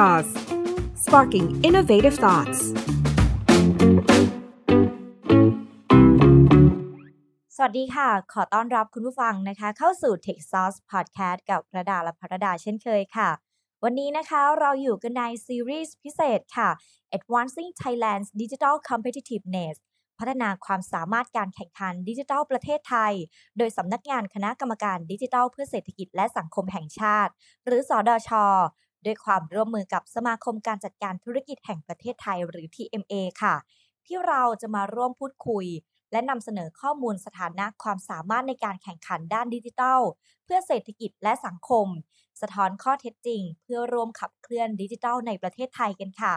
Jaws sparking innovative thoughts สวัสดีค่ะ ขอต้อนรับคุณผู้ฟังนะคะ เข้าสู่ Tech Sauce Podcast กับระดาและพระดาเช่นเคยค่ะ วันนี้นะคะเราอยู่กันในซีรีส์พิเศษค่ะ Advancing Thailand's Digital Competitiveness พัฒนาความสามารถการแข่งขันดิจิทัลประเทศไทย โดยสำนักงานคณะกรรมการดิจิทัลเพื่อเศรษฐกิจและสังคมแห่งชาติ หรือสดช ด้วยความร่วมมือกับสมาคมการจัดการธุรกิจแห่งประเทศไทยหรือ TMA ค่ะ ที่เราจะมาร่วมพูดคุย และนำเสนอข้อมูลสถานะความสามารถในการแข่งขันด้านดิจิทัล เพื่อเศรษฐกิจและสังคม สะท้อนข้อเท็จจริง เพื่อร่วมขับเคลื่อนดิจิทัลในประเทศไทยกันค่ะ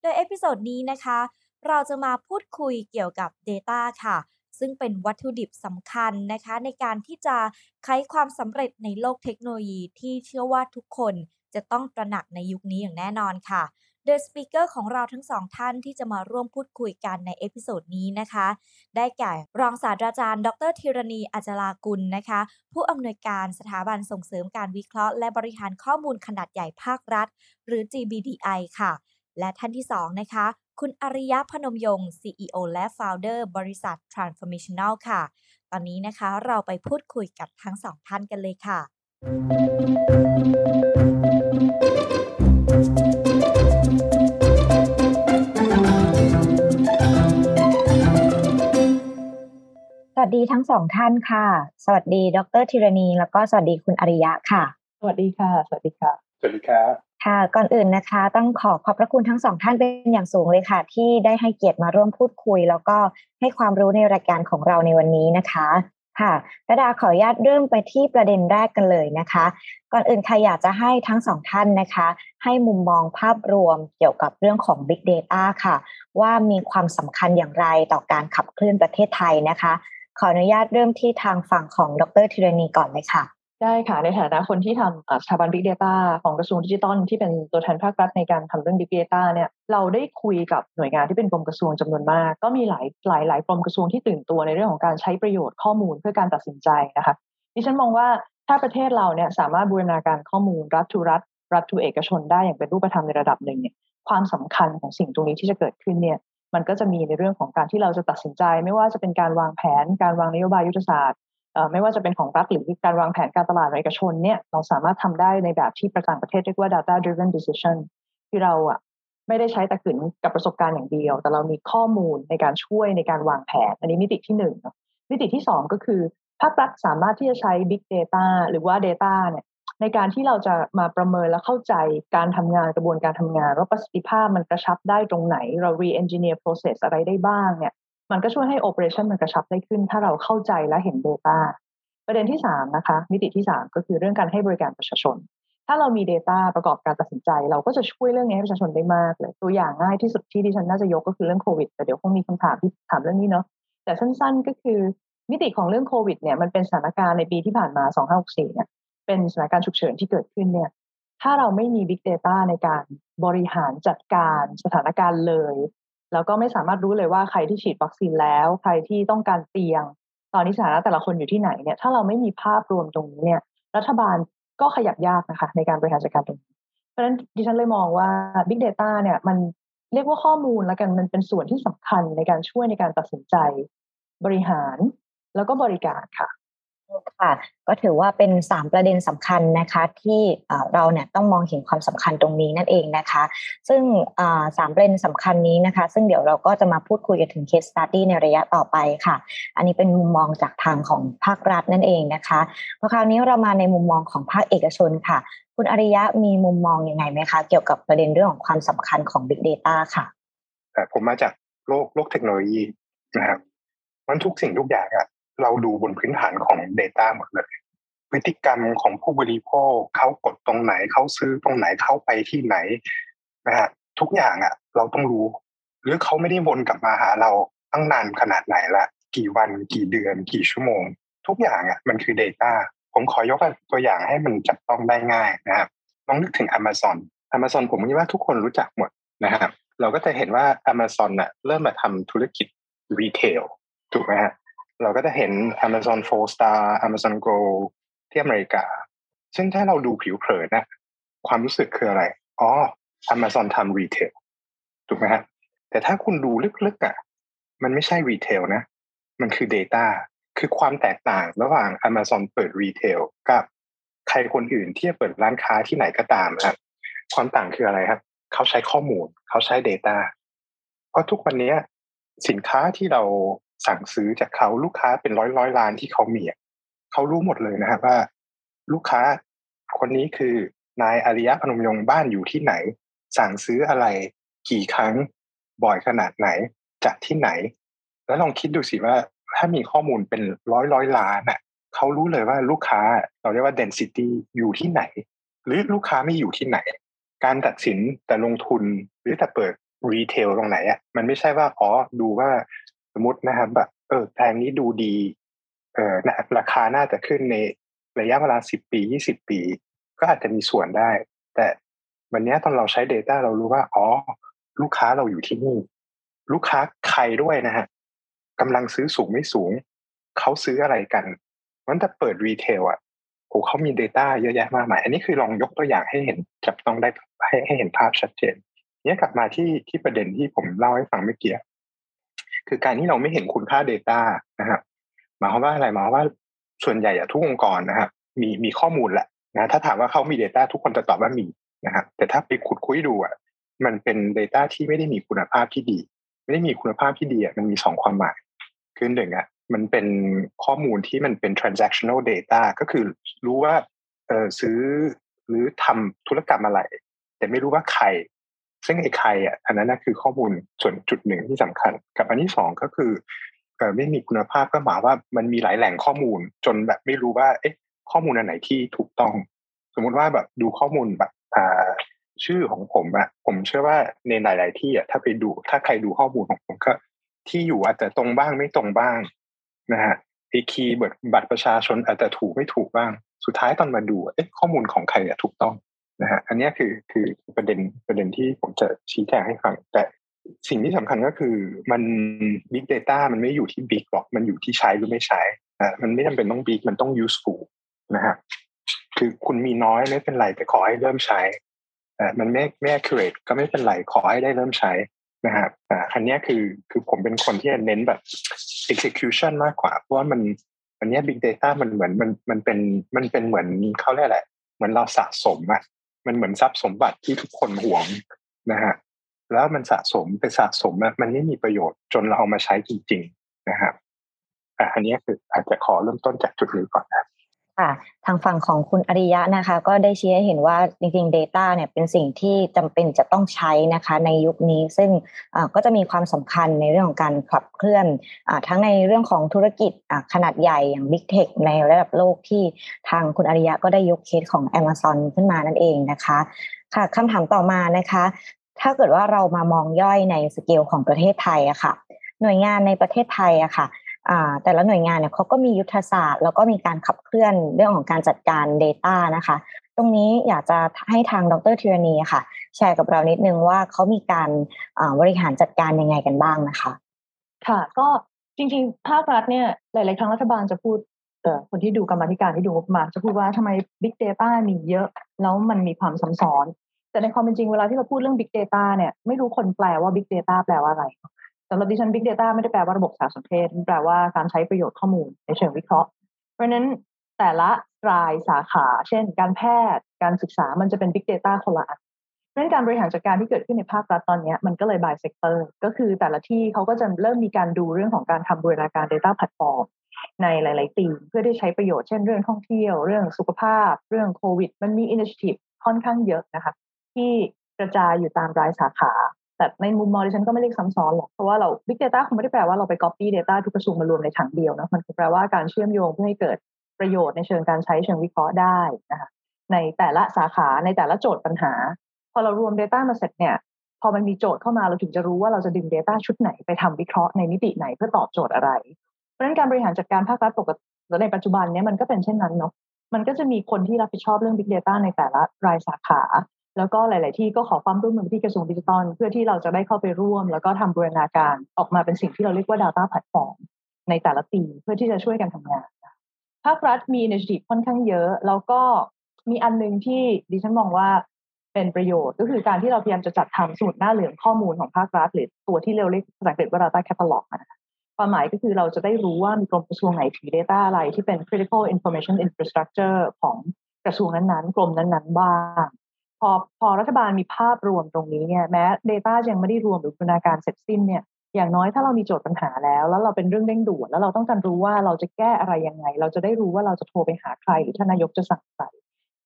โดย episode นี้นะคะ เราจะมาพูดคุยเกี่ยวกับ Data ค่ะซึ่งเป็นวัตถุดิบสำคัญนะคะ ในการที่จะไขความสำเร็จในโลกเทคโนโลยีที่เชื่อว่าทุกคน จะต้องตระหนักในยุคนี้อย่างแน่นอนค่ะโดย speaker ของเราทั้งสองท่านที่จะมาร่วมพูดคุยกันใน episode นี้นะคะ ได้แก่รองศาสตราจารย์ ดรธีรณีอาจลากุลนะคะ ผู้อำนวยการสถาบันส่งเสริมการวิเคราะห์ และบริหารข้อมูลขนาดใหญ่ภาครัฐ หรือ GBDI ค่ะ และท่านที่สองนะคะ คุณอริยะพนมยงค์ CEO และ Founder บริษัท Transformational ค่ะ ตอนนี้นะคะเราไปพูดคุยกับทั้งสองท่านกันเลยค่ะ สวัสดีทั้งสองท่านค่ะ สวัสดี ดรธีรณี แล้วก็สวัสดีคุณอริยะค่ะ สวัสดีค่ะ สวัสดีค่ะ สวัสดีครับ ค่ะ ก่อนอื่นนะคะ ต้องขอขอบพระคุณทั้งสองท่านเป็นอย่างสูงเลยค่ะ ที่ได้ให้เกียรติมาร่วมพูดคุย แล้วก็ให้ความรู้ในรายการของเราในวันนี้นะคะ ค่ะระดาขออนุญาตเริ่มไปที่ประเด็นแรกกันเลยนะคะ ก่อนอื่นใครอยากจะให้ทั้งสองท่านนะคะ ให้มุมมองภาพรวมเกี่ยวกับเรื่องของ Big Data ค่ะ ว่ามีความสำคัญอย่างไรต่อการขับเคลื่อนประเทศไทยนะคะ ขออนุญาตเริ่มที่ทางฝั่งของดรธีรณีก่อนเลยค่ะ ได้ค่ะ ในฐานะคนที่ทำสถาบัน Big Data ของกระทรวงดิจิทัลที่เป็นตัวแทนภาครัฐในการทำเรื่อง Big Data เนี่ยเราได้คุยกับหน่วยงานที่เป็นกรมกระทรวงจำนวนมาก ก็มีหลายหลายหลายกรมกระทรวงที่ตื่นตัวในเรื่องของการใช้ประโยชน์ข้อมูลเพื่อการตัดสินใจนะคะดิฉันมองว่าถ้าประเทศเราเนี่ยสามารถบูรณาการข้อมูล รัฐทุรัฐ รัฐทุเอกชนได้อย่างเป็นรูปธรรมในระดับหนึ่งเนี่ยความสำคัญของสิ่งตรงนี้ที่จะเกิดขึ้นเนี่ยมันก็จะมีในเรื่องของการที่เราจะตัดสินใจ ไม่ว่าจะเป็นการวางแผน การวางนโยบายยุทธศาสตร์ ไม่ว่าจะเป็นของรัฐหรือการวางแผนการตลาดเอกชนเนี่ยเราสามารถทำได้ในแบบที่ประต่างประเทศเรียกว่า data driven decision ที่เราอะไม่ได้ใช้แต่ขืนกับประสบการณ์อย่างเดียว แต่เรามีข้อมูลในการช่วยในการวางแผน อันนี้มิติที่หนึ่งมิติที่สองก็คือภาครัฐสามารถที่จะใช้ big data หรือว่า data เนี่ยในการที่เราจะมาประเมินและเข้าใจการทำงานกระบวนการทำงาน ว่าประสิทธิภาพมันกระชับได้ตรงไหน เรา re-engineer process อะไรได้บ้างเนี่ย มันก็ช่วยให้ operation มันกระชับได้ขึ้น ถ้าเราเข้าใจและเห็น Data ประเด็นที่3นะคะมิติที่ 3 ก็คือเรื่องการให้บริการประชาชน ถ้าเรามี Data ประกอบการตัดสินใจ เราก็จะช่วยเรื่องนี้ให้ประชาชนได้มากเลย ตัวอย่างง่ายที่สุดที่ดิฉันน่าจะยกก็คือเรื่องโควิด แต่เดี๋ยวคงมีคำถามที่ถามเรื่องนี้เนาะแต่สั้นๆก็คือมิติของเรื่องโควิดเนี่ยมันเป็นสถานการณ์ในปีที่ผ่านมา 2564 เนี่ยเป็นสถานการณ์ฉุกเฉินที่เกิดขึ้นเนี่ยถ้าเราไม่มี Big Data ในการบริหารจัดการสถานการณ์เลย แล้วก็ไม่สามารถรู้เลยว่าใครที่ฉีดวัคซีนแล้ว ใครที่ต้องการเตียง ตอนนี้สถานะแต่ละคนอยู่ที่ไหนเนี่ยถ้าเราไม่มีภาพรวมตรงนี้เนี่ย รัฐบาลก็ขยับยากนะคะ ในการบริหารจัดการตรงนี้ เพราะฉะนั้นดิฉันเลยมองว่า Big Data เนี่ยมันเรียกว่าข้อมูลแล้วกันมันเป็นส่วนที่สำคัญในการช่วยในการตัดสินใจ บริหารแล้วก็บริการค่ะ ค่ะ ก็ถือว่าเป็น 3 ประเด็นสำคัญนะคะ ที่เราเนี่ยต้องมองเห็นความสำคัญตรงนี้นั่นเองนะคะ ซึ่งสามประเด็นสำคัญนี้นะคะ ซึ่งเดี๋ยวเราก็จะมาพูดคุยกันถึง case study ในระยะต่อไปค่ะ อันนี้เป็นมุมมองจากทางของภาครัฐนั่นเองนะคะพอคราวนี้เรามาในมุมมองของภาคเอกชนค่ะ คุณอริยะมีมุมมองอยังไงไหมคะ เกี่ยวกับประเด็นเรื่องของความสำคัญของ Big Data ค่ะผมมาจากโลกโลกเทคโนโลยีนะครับมันทุกสิ่งทุกอย่างอะ เราดูบนพื้นฐานของ Data หมดเลย พฤติกรรมของผู้บริโภคเขากดตรงไหนเขาซื้อตรงไหนเขาไปที่ไหนนะฮะทุกอย่างอะ เราต้องรู้ หรือเขาไม่ได้วนกลับมาหาเราตั้งนานขนาดไหนละกี่วันกี่เดือน กี่ชั่วโมง ทุกอย่างอะ มันคือ Data ผมขอยกตัวอย่างให้มันจับต้องได้ง่ายนะครับลองนึกถึง Amazon Amazon ผมคิดว่าทุกคนรู้จักหมดนะครับเราก็จะเห็นว่า Amazon น่ะเริ่มมาทำธุรกิจ retail ถูกไหมฮะ เราก็จะเห็น Amazon 4 Star Amazon Go ที่อเมริกา ซึ่งถ้าเราดูผิวเผินนะความรู้สึกคืออะไร อ๋อ Amazon ทำ retail ถูกไหมฮะ แต่ถ้าคุณดูลึกๆอะ มันไม่ใช่ retail นะ มันคือ Data คือความแตกต่างระหว่าง Amazon เปิด retail กับใครคนอื่นที่จะเปิดร้านค้าที่ไหนก็ตามครับ ความต่างคืออะไรครับ เขาใช้ข้อมูล เขาใช้ Data เพราะทุกวันนี้สินค้าที่เรา สั่งซื้อจากเขาลูกค้าเป็นร้อยร้อยล้านที่เขามีเขารู้หมดเลยนะครับว่า ลูกค้าคนนี้คือนายอริยะพนมยงค์บ้านอยู่ที่ไหน สั่งซื้ออะไรกี่ครั้งบ่อยขนาดไหนจากที่ไหน แล้วลองคิดดูสิว่าถ้ามีข้อมูลเป็นร้อยร้อยล้านอะเขารู้เลยว่าลูกค้าเราเรียกว่า density อยู่ที่ไหน หรือลูกค้าไม่อยู่ที่ไหน การตัดสินแต่ลงทุนหรือแต่เปิดรีเทลตรงไหนอะมันไม่ใช่ว่าอ๋อดูว่า สมมตินะครับแบบเออแพงนี้ดูดีเออราคาน่าจะขึ้นในระยะเวลาสิบปียี่สิบปี ก็อาจจะมีส่วนได้ แต่วันนี้ตอนเราใช้ Data เรารู้ว่าอ๋อ ลูกค้าเราอยู่ที่นี่ ลูกค้าใครด้วยนะฮะกำลังซื้อสูงไม่สูง เขาซื้ออะไรกันมันจะเปิดรีเทลอะโอ้เขามี Data เยอะแยะมากมาย อันนี้คือลองยกตัวอย่างให้เห็นจับต้องได้ให้ให้เห็นภาพชัดเจน เนี้กลับมาที่ที่ประเด็นที่ผมเล่าให้ฟังเมื่อกี้ คือการที่เราไม่เห็นคุณค่า Data นะครับหมายความว่าอะไรหมายความว่าส่วนใหญ่ทุกองค์กรนะครับมีมีข้อมูลแหละนะถ้าถามว่าเขามี Data ทุกคนจะตอบว่ามีนะครับแต่ถ้าไปขุดคุยดูอะมันเป็น Data ที่ไม่ได้มีคุณภาพที่ดี ไม่ได้มีคุณภาพที่ดีอะมันมีสองความหมายคือหนึ่งอะมันเป็นข้อมูลที่มันเป็น transactional data ก็คือรู้ว่าเออซื้อหรือทำธุรกรรมอะไร แต่ไม่รู้ว่าใคร ซึ่งไอ้ใครอะอันนั้นคือข้อมูลส่วนจุดหนึ่งที่สำคัญ กับอันที่สองก็คือไม่มีคุณภาพก็หมายว่ามันมีหลายแหล่งข้อมูล จนแบบไม่รู้ว่า เอ๊ะ ข้อมูลอันไหนที่ถูกต้อง สมมุติว่าแบบดูข้อมูลแบบอ่าชื่อของผมอะผมเชื่อว่าในหลาย ๆ ที่อะถ้าไปดู ถ้าใครดูข้อมูลของผมก็ ที่อยู่อาจจะตรงบ้างไม่ตรงบ้างนะฮะไอคีย์บัตรประชาชนอาจจะถูกไม่ถูกบ้าง สุดท้ายตอนมาดูเอ๊ะข้อมูลของใครอะถูกต้อง นะฮะอันนี้คือคือประเด็นประเด็นที่ผมจะชี้แจงให้ฟัง แต่สิ่งที่สำคัญก็คือมัน Big Data มันไม่อยู่ที่ Big หรอกมันอยู่ที่ใช้หรือไม่ใช้อ่ามันไม่จำเป็นต้อง Big มันต้อง useful นะฮะคือคุณมีน้อยไม่เป็นไรแต่ขอให้เริ่มใช้อ่ามันไม่ไม่ accurate ก็ไม่เป็นไรขอให้ได้เริ่มใช้นะฮะอ่าอันนี้คือคือผมเป็นคนที่เน้นแบบ execution มากกว่า เพราะว่ามันอันนี้ big data มันเหมือนมันมันเป็นมันเป็นเหมือนเขาเรียกอะไรเหมือนเราสะสมอะ มันเหมือนทรัพย์สมบัติที่ทุกคนหวงนะฮะแล้วมันสะสมไปสะสมมันไม่มีประโยชน์จนเราเอามาใช้จริง ๆ นะครับอ่าอันนี้คืออาจจะขอเริ่มต้นจากจุดนี้ก่อนนะ ค่ะ ทางฝั่งของคุณอริยะนะคะ ก็ได้ชี้ให้เห็นว่าจริงๆ Data เนี่ยเป็นสิ่งที่จำเป็นจะต้องใช้นะคะในยุคนี้ซึ่งก็จะมีความสำคัญในเรื่องของการขับเคลื่อนอทั้งในเรื่องของธุรกิจขนาดใหญ่อย่าง Big Tech ในระดับโลกที่ทางคุณอริยะก็ได้ยกเคสของ Amazon ขึ้นมานั่นเองนะคะค่ะคำถามต่อมานะคะ ถ้าเกิดว่าเรามามองย่อยในสเกลของประเทศไทยอะค่ะ หน่วยงานในประเทศไทยอะค่ะ แต่ละหน่วยงานเนี่ยเขาก็มียุทธศาสตร์ แล้วก็มีการขับเคลื่อนเรื่องของการจัดการ Data นะคะ ตรงนี้อยากจะให้ทางดรธีรณีค่ะ แชร์กับเรานิดนึงว่าเขามีการบริหารจัดการยังไงกันบ้างนะคะ ค่ะ ก็จริงๆ ภาครัฐเนี่ยหลาย ๆ ครั้งรัฐบาลจะพูดคนที่ดูกรรมธิการที่ดูงบประมาณจะพูดว่าทำไม Big Data มีเยอะ แล้วมันมีความซับซ้อน แต่ในความเป็นจริงเวลาที่เราพูดเรื่อง Big Data เนี่ยไม่รู้คนแปลว่า Big Data แปลว่าอะไร สำหรับดิฉัน Big Data ไม่ได้แปลว่าระบบสารสนเทศแปลว่าการใช้ประโยชน์ข้อมูลในเชิงวิเคราะห์ เพราะนั้นแต่ละรายสาขา เช่น การแพทย์การศึกษามันจะเป็น Big Data คนละอันเพราะนั้นการบริหารจัดการที่เกิดขึ้นในภาครัฐตอนนี้มันก็เลย by sector ก็คือแต่ละที่เขาก็จะเริ่มมีการดูเรื่องของการทำบริการ Data Platform ในหลาย ๆ ตีมเพื่อที่ใช้ประโยชน์เช่นเรื่องท่องเที่ยว เรื่องสุขภาพ เรื่องโควิด มันมีอินิชทีฟค่อนข้างเยอะนะคะที่กระจายอยู่ตามรายสาขา แต่ในมุมมองดิฉันก็ไม่เรียกซ้ำซ้อนหรอก เพราะว่าเรา Big Data คงไม่ได้แปลว่าเราไป Copy Data ทุกกระทรวงมารวมในถังเดียวนะ มันคือแปลว่าการเชื่อมโยงเพื่อให้เกิดประโยชน์ในเชิงการใช้เชิงวิเคราะห์ได้นะคะ ในแต่ละสาขาในแต่ละโจทย์ปัญหา พอเรารวม Data มาเสร็จเนี่ย พอมันมีโจทย์เข้ามาเราถึงจะรู้ว่าเราจะดึง Data ชุดไหนไปทำวิเคราะห์ในมิติไหนเพื่อตอบโจทย์อะไร เพราะฉะนั้นการบริหารจัดการภาครัฐปกติในปัจจุบันนี้มันก็เป็นเช่นนั้นเนาะ มันก็จะมีคนที่รับผิดชอบเรื่อง Big Data ในแต่ละรายสาขา แล้วก็หลาย ๆ ที่ก็ขอความร่วมมือที่กระทรวงดิจิทัลเพื่อที่เราจะได้เข้าไปร่วม แล้วก็ทำบูรณาการออกมาเป็นสิ่งที่เราเรียกว่า Data Platform ในแต่ละปีเพื่อที่จะช่วยกันทำงานภาครัฐมีอินิชิทีฟค่อนข้างเยอะ แล้วก็มีอันนึงที่ดิฉันมองว่าเป็นประโยชน์ก็คือการที่เราพยายามจะจัดทำสมุดหน้าเหลืองข้อมูลของภาครัฐหรือตัวที่เรียกเรียกภาษาอังกฤษว่า data catalog นะคะความหมายก็คือเราจะได้รู้ว่ามีกรมกระทรวงไหนถือ data อะไรที่เป็น critical information infrastructure ของกระทรวงนั้น ๆ กรมนั้น ๆ บ้าง พอพอรัฐบาลมีภาพรวมตรงนี้เนี่ยแม้ Data ยังไม่ได้รวมหรือบูรณาการเสร็จสิ้นเนี่ยอย่างน้อยถ้าเรามีโจทย์ปัญหาแล้ว แล้วเราเป็นเรื่องเร่งด่วนแล้วเราต้องการรู้ว่าเราจะแก้อะไรยังไง เราจะได้รู้ว่าเราจะโทรไปหาใครหรือท่านนายกจะสั่งใคร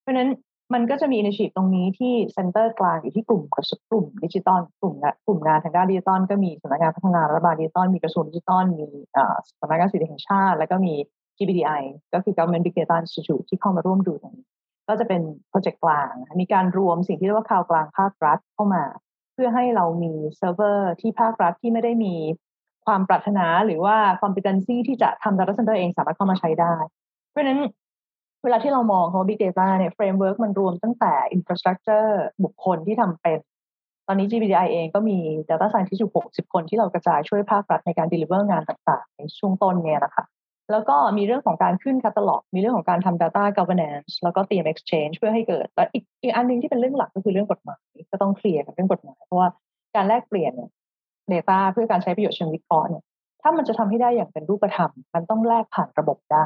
เพราะฉะนั้นมันก็จะมี initiative ตรงนี้ที่ center กลางอยู่ที่กลุ่มกลุ่มดิจิตอลกลุ่มกลุ่มงานทางด้านดิจิตอลก็มีสำนักงานพัฒนารัฐบาลดิจิตอลมีกระทรวงดิจิตอลมีสำนักงานสถิติแห่งชาติ แล้วก็มี GBDI ก็คือ Government Big Data Institute ที่เข้ามาร่วมดูตรงนี้ ก็จะเป็นโปรเจกต์กลาง มีการรวมสิ่งที่เรียกว่าข่าวกลางภาครัฐเข้ามา เพื่อให้เรามีเซิร์ฟเวอร์ที่ภาครัฐที่ไม่ได้มีความปรารถนาหรือว่า competency ที่จะทำ data center เองสามารถเข้ามาใช้ได้ เพราะฉะนั้นเวลาที่เรามองของ Big Data เนี่ย framework มันรวมตั้งแต่ infrastructure บุคคลที่ทำเป็น ตอนนี้ GBDI เองก็มี data scientist อยู่ 60 คนที่เรากระจายช่วยภาครัฐในการ deliver งานต่างๆ ในช่วงต้นเนี่ยนะคะ แล้วก็มีเรื่องของการขึ้น catalog มีเรื่องของการทำ data governance แล้วก็เตรียม exchange เพื่อให้เกิด และอีกอีกอันนึงที่เป็นเรื่องหลักก็คือเรื่องกฎหมาย ก็ต้องเคลียร์กับเรื่องกฎหมาย เพราะว่าการแลกเปลี่ยน data เพื่อการใช้ประโยชน์เชิงวิเคราะห์เนี่ย ถ้ามันจะทำให้ได้อย่างเป็นรูปธรรม มันต้องแลกผ่านระบบได้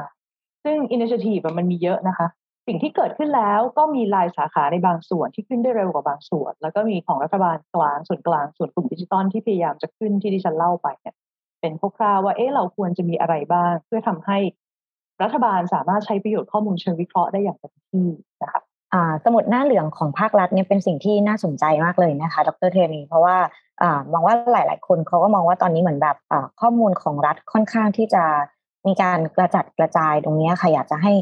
ซึ่ง initiative มันมีเยอะนะคะ สิ่งที่เกิดขึ้นแล้วก็มีลายสาขาในบางส่วนที่ขึ้นได้เร็วกว่าบางส่วน แล้วก็มีของรัฐบาลกลางส่วนกลางส่วนกลุ่มดิจิตอลที่พยายามจะขึ้นที่ดิฉันเล่าไปเนี่ย เป็นคร่าวๆว่าเอ๊ะเราควรจะมีอะไรบ้าง เพื่อทำให้รัฐบาลสามารถใช้ประโยชน์ข้อมูลเชิงวิเคราะห์ได้อย่างเต็มที่นะคะสมุดหน้าเหลืองของภาครัฐเนี่ยเป็นสิ่งที่น่าสนใจมากเลยนะคะ ดรเทนีเพราะว่ามองว่าหลาย ๆ คนเขาก็มองว่าตอนนี้เหมือนแบบข้อมูลของรัฐค่อนข้างที่จะมีการกระจัดกระจายตรงนี้ค่ะอยากจะให้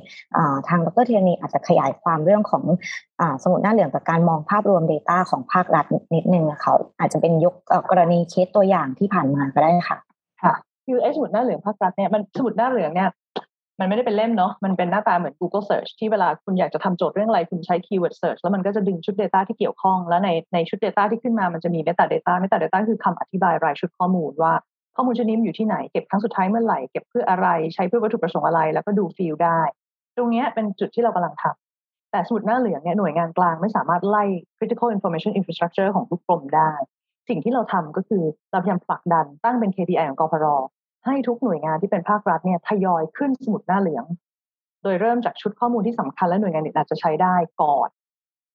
ทางดรเทนีอาจจะขยายความเรื่องของอสมุดหน้าเหลืองกับการมองภาพรวม Data ของภาครัฐนิดนึงเขาอาจจะเป็นยกกรณีเคสตัวอย่างที่ผ่านมาก็ได้ค่ะ คือไอ้สมุดหน้าเหลืองภาครัฐเนี่ยมันสมุดหน้าเหลืองเนี่ยมันไม่ได้เป็นเล่มเนาะ มันเป็นหน้าตาเหมือน Google Search ที่เวลาคุณอยากจะทำโจทย์เรื่องอะไร คุณใช้ Keyword Search แล้วมันก็จะดึงชุด Data ที่เกี่ยวข้อง แล้วในในชุด Data ที่ขึ้นมา มันจะมี Meta Data Meta Data คือคำอธิบายรายชุดข้อมูลว่า ข้อมูลชนิดอยู่ที่ไหน เก็บครั้งสุดท้ายเมื่อไหร่ เก็บเพื่ออะไร ใช้เพื่อวัตถุประสงค์อะไร แล้วก็ดูฟิลได้ ตรงนี้เป็นจุดที่เรากำลังทำแต่สมุดหน้าเหลืองเนี่ย หน่วยงานกลางไม่สามารถไล่ critical information infrastructure ของทุกกรมได้ สิ่งที่เราทำก็คือเราพยายามผลักดันตั้งเป็น KPI ของกพร ให้ทุกหน่วยงานที่เป็นภาครัฐเนี่ยทยอยขึ้นสมุดหน้าเหลือง โดยเริ่มจากชุดข้อมูลที่สำคัญและหน่วยงานอื่นอาจจะใช้ได้ก่อน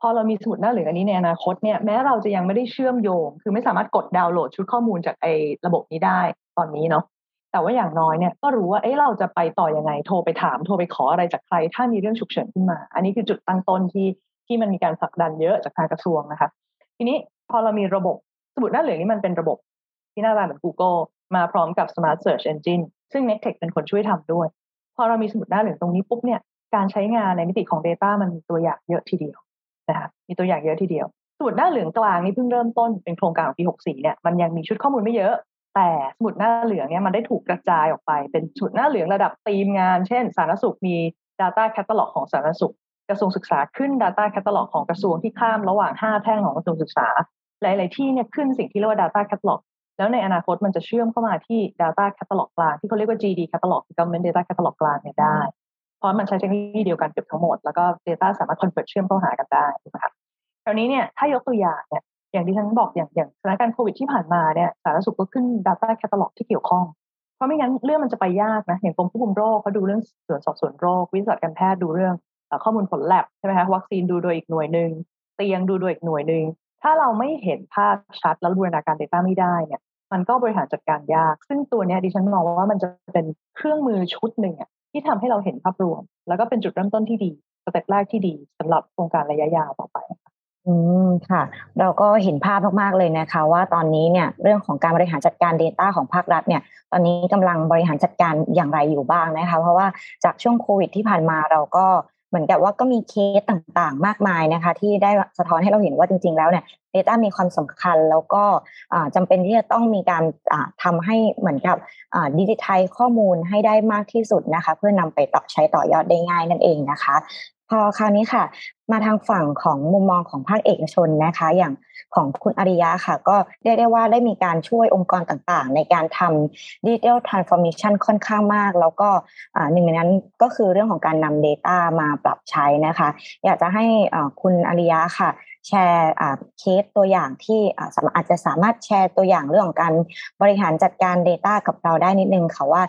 พอเรามีสมุดหน้าเหลืองอันนี้ในอนาคตเนี่ยแม้เราจะยังไม่ได้เชื่อมโยง คือไม่สามารถกดดาวน์โหลดชุดข้อมูลจากไอ้ระบบนี้ได้ตอนนี้เนาะแต่ว่าอย่างน้อยเนี่ยก็รู้ว่าเอ๊ะเราจะไปต่อยังไงโทรไปถามโทรไปขออะไรจากใคร ถ้ามีเรื่องฉุกเฉินขึ้นมา อันนี้คือจุดตั้งต้นที่ที่มันมีการผลักดันเยอะจากทางกระทรวงนะคะ ทีนี้พอเรามีระบบสมุดหน้าเหลืองนี้มันเป็นระบบที่หน้าตาเหมือน Google มาพร้อมกับ Smart Search Engine ซึ่ง n e c t e c h เป็นคนช่วยทำด้วย พอเรามีสมุดหน้าเหลืองตรงนี้ปุ๊บเนี่ยการใช้งานในมิติของ Data มันมีตัวอย่างเยอะทีเดียวนะคะมีตัวอย่างเยอะทีเดียวสมุดหน้าเหลืองกลางนี่เพิ่งเริ่มต้นเป็นโครงการของปี64เนี่ยมันยังมีชุดข้อมูลไม่เยอะ แต่สมุดหน้าเหลืองเนี่ยมันได้ถูกกระจายออกไป เป็นสมุดหน้าเหลืองระดับทีมงาน เช่น สารสุขมี Data Catalog ของสารสุข กระทรวงศึกษาขึ้น Data Catalog ของกระทรวงที่ข้ามระหว่าง 5 แท่งของกระทรวงศึกษา หลาย ๆ ที่เนี่ยขึ้นสิ่งที่เรียกว่า Data Catalog แล้วในอนาคตมันจะเชื่อมเข้ามาที่ Data Catalog กลางที่เขาเรียกว่า GD Catalog Government Data Catalog กลางเนี่ยได้ราะมันใช้เทคโนโลยีเดียวกันเกือบทั้งหมด แล้วก็ Data สามารถคอนเฟิร์ตเชื่อมเข้าหากันได้ถูกไหมคะคราวนี้เนี่ยถ้ายกตัวอย่างเนี่ยอย่างที่ฉันบอกอย่างอย่างสถานการณ์โควิดที่ผ่านมาเนี่ยสาธารณสุขก็ขึ้น Data Catalog ที่เกี่ยวข้อง เพราะไม่งั้นเรื่องมันจะไปยากนะอย่างกรมควบคุมโรคเขาดูเรื่องส่วนสอบสวนโรค วิทยาการแพทย์ดูเรื่องข้อมูลผลแลบใช่ไหมคะวัคซีนดูโดยอีกหน่วยหนึ่งเตียงดูโดยอีกหน่วยหนึ่ง ถ้าเราไม่เห็นภาพชัดแล้วบูรณาการ Data ไม่ได้เนี่ย มันก็บริหารจัดการยาก ซึ่งตัวนี้ดิฉันมองว่ามันจะเป็นเครื่องมือชุดหนึ่งที่ทำให้เราเห็นภาพรวม แล้วก็เป็นจุดเริ่มต้นที่ดี step แรกที่ดีสำหรับโครงการระยะยาวต่อไปอืมค่ะ เราก็เห็นภาพมากๆเลยนะคะ ว่าตอนนี้เนี่ยเรื่องของการบริหารจัดการ Data ของภาครัฐเนี่ย ตอนนี้กำลังบริหารจัดการอย่างไรอยู่บ้างนะคะ เพราะว่าจากช่วงโควิดที่ผ่านมาเราก็ เหมือนกับว่าก็มีเคสต่างๆ มากมายนะคะ ที่ได้สะท้อนให้เราเห็นว่าจริง ๆ แล้วเนี่ย Data มีความสำคัญแล้วก็จำเป็นที่จะต้องมีการทำให้เหมือนกับดิจิทัลข้อมูลให้ได้มากที่สุดนะคะ เพื่อนำไปต่อใช้ต่อยอดได้ง่ายนั่นเองนะคะ พอคราวนี้ค่ะ มาทางฝั่งของมุมมองของภาคเอกชนนะคะ อย่างของคุณอริยะค่ะ ก็ได้ได้ว่าได้มีการช่วยองค์กรต่างๆ ในการทำ digital transformation ค่อนข้างมาก แล้วก็หนึ่งในนั้นก็คือเรื่องของการนำ Data มาปรับใช้นะคะ อยากจะให้คุณอริยะค่ะ แชร์เคสตัวอย่างที่อาจจะสามารถแชร์ตัวอย่างเรื่องของการบริหารจัดการ Data กับเราได้นิดนึงค่ะว่า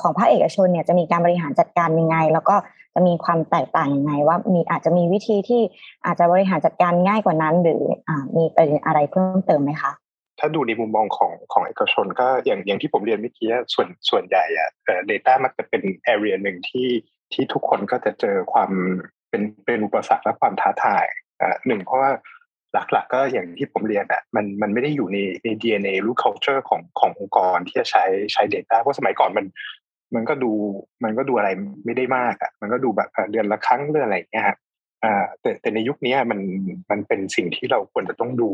ของภาคเอกชนเนี่ยจะมีการบริหารจัดการยังไง แล้วก็ จะมีความแตกต่างยังไงว่ามีอาจจะมีวิธีที่อาจจะบริหารจัดการง่ายกว่านั้น หรืออมีประเด็นอะไรเพิ่มเติมไหมคะถ้าดูในมุมมองของของเอกชน ก็อย่างอย่างที่ผมเรียนเมื่อกี้ส่วนส่วนใหญ่อะเอ่อ data มักจะเป็น area หนึ่งที่ที่ทุกคนก็จะเจอความเป็นเป็นอุปสรรคและความท้าทายอ่าหนึ่งเพราะว่าหลักๆ ก็อย่างที่ผมเรียนอะมันมันไม่ได้อยู่ในใน DNA หรือ culture ของขององค์กรที่จะใช้ใช้ data เพราะสมัยก่อนมัน มันก็ดูมันก็ดูอะไรไม่ได้มากอะมันก็ดูแบบเดือนละครั้งเรื่องอะไรเงี้ยครับอ่าแต่แต่ในยุคนี้มันมันเป็นสิ่งที่เราควรจะต้องดู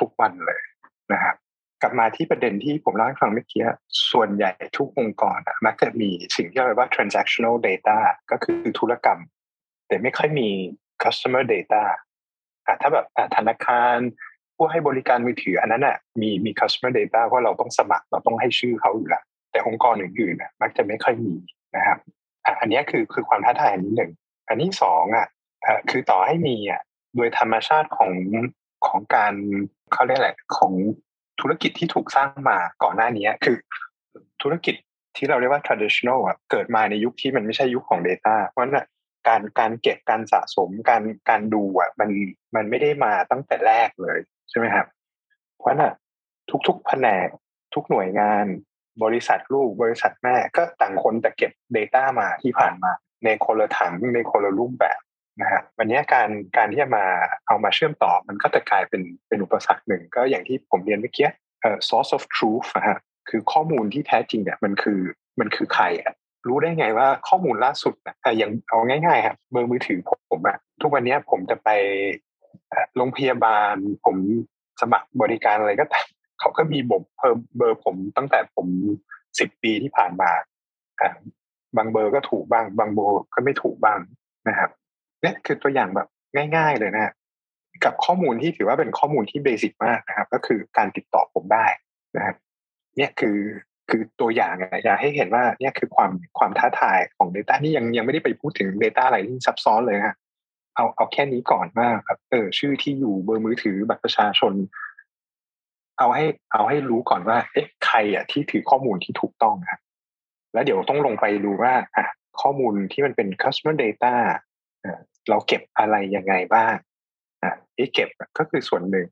ทุกๆวันเลยนะครับกลับมาที่ประเด็นที่ผมเล่าให้ฟังเมื่อกี้ส่วนใหญ่ทุกองค์กรมักจะมีสิ่งที่เรียกว่า transactional data ก็คือธุรกรรม แต่ไม่ค่อยมี customer data ถ้าแบบธนาคารผู้ให้บริการมือถืออันนั้นอะมีมี customer data เพราะเราต้องสมัครเราต้องให้ชื่อเขาอยู่แล้ว แต่องค์กรอื่นๆมักจะไม่ค่อยมีนะครับอันนี้คือคือความท้าทายอันนี้หนึ่งอันนี้สองอะคือต่อให้มีอะโดยธรรมชาติของของการเขาเรียกอะไรของธุรกิจที่ถูกสร้างมาก่อนหน้านี้คือธุรกิจที่เราเรียกว่า traditional อะเกิดมาในยุคที่มันไม่ใช่ยุคของ Data เพราะนั้นการการเก็บการสะสมการการดูอะมันมันไม่ได้มาตั้งแต่แรกเลยใช่ไหมครับ เพราะนั้นทุกๆแผนกทุกหน่วยงาน บริษัทลูกบริษัทแม่ก็ต่างคนแต่เก็บ Data มาที่ผ่านมา ในคนละถังในคนละรูปแบบนะฮะวันนี้การการที่จะมาเอามาเชื่อมต่อมันก็จะกลายเป็นเป็นอุปสรรคหนึ่งก็อย่างที่ผมเรียนเมื่อกี้เอ่อ source of truth นะฮะคือข้อมูลที่แท้จริงเนี่ยมันคือมันคือใครอะรู้ได้ไงว่าข้อมูลล่าสุดอะอย่างเอาง่ายๆครับเบอร์มือถือผมอะทุกวันนี้ผมจะไปโรงพยาบาลผมสมัครบริการอะไรก็ตาม เขาก็มีบเพิ่มเบอร์ผมตั้งแต่ผมสิบปีที่ผ่านมาบางเบอร์ก็ถูกบ้าง บางเบอร์ก็ไม่ถูกบ้างนะครับเนี่ยคือตัวอย่างแบบง่าย ๆ เลยนะกับข้อมูลที่ถือว่าเป็นข้อมูลที่เบสิกมากนะครับ ก็คือการติดต่อผมได้นะครับเนี่ยคือคือตัวอย่างอยากให้เห็นว่าเนี่ยคือความความท้าทายของ Data นี่ยังยังไม่ได้ไปพูดถึง Data อะไรที่ซับซ้อนเลยนะเอาเอาแค่นี้ก่อนว่าครับเออชื่อที่อยู่เบอร์มือถือบัตรประชาชน เอาให้เอาให้รู้ก่อนว่า เอ๊ะใครอะที่ถือข้อมูลที่ถูกต้องครับแล้วเดี๋ยวต้องลงไปดูว่าอะข้อมูลที่มันเป็น customer data เราเก็บอะไรยังไงบ้างอะไอ้เก็บก็คือส่วนหนึ่ง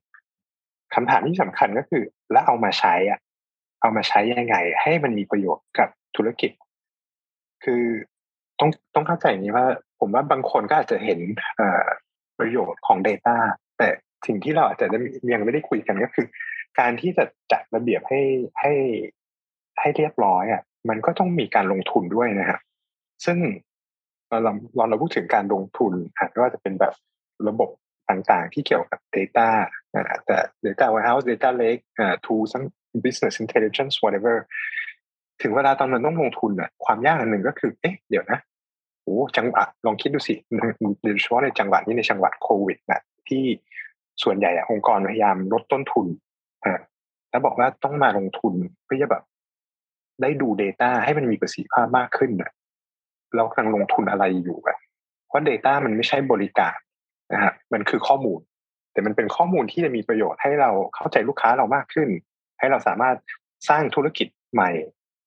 คำถามที่สำคัญก็คือ แล้วเอามาใช้อะ เอามาใช้ยังไง ให้มันมีประโยชน์กับธุรกิจ คือต้องต้องเข้าใจอย่างนี้ว่า ผมว่าบางคนก็อาจจะเห็นประโยชน์ของ Data แต่สิ่งที่เราอาจจะยังไม่ได้คุยกันก็คือ การที่จะจัดระเบียบให้ให้ให้เรียบร้อยอะมันก็ต้องมีการลงทุนด้วยนะครับซึ่งเราเราเราพูดถึงการลงทุนอาจว่าจะเป็นแบบระบบต่างๆ ที่เกี่ยวกับ Data แต่ Data Warehouse Data Lake Tool ทั้ง Business Intelligence whatever ถึงเวลาตอนนั้นต้องลงทุนอะความยากอันหนึ่งก็คือเอ๊ะเดี๋ยวนะโอ้จังหวะลองคิดดูสิโดยเฉพาะในจังหวัดนี้ในจังหวัดโควิดนะที่ส่วนใหญ่องค์กรพยายามลดต้นทุน แล้วบอกว่าต้องมาลงทุนเพื่อแบบ ได้ดู Data ให้มันมีประสิทธิภาพมากขึ้นนะเรากำลังลงทุนอะไรอยู่อะเพราะ Data มันไม่ใช่บริการนะฮะมันคือข้อมูล แต่มันเป็นข้อมูลที่จะมีประโยชน์ให้เราเข้าใจลูกค้าเรามากขึ้น ให้เราสามารถสร้างธุรกิจใหม่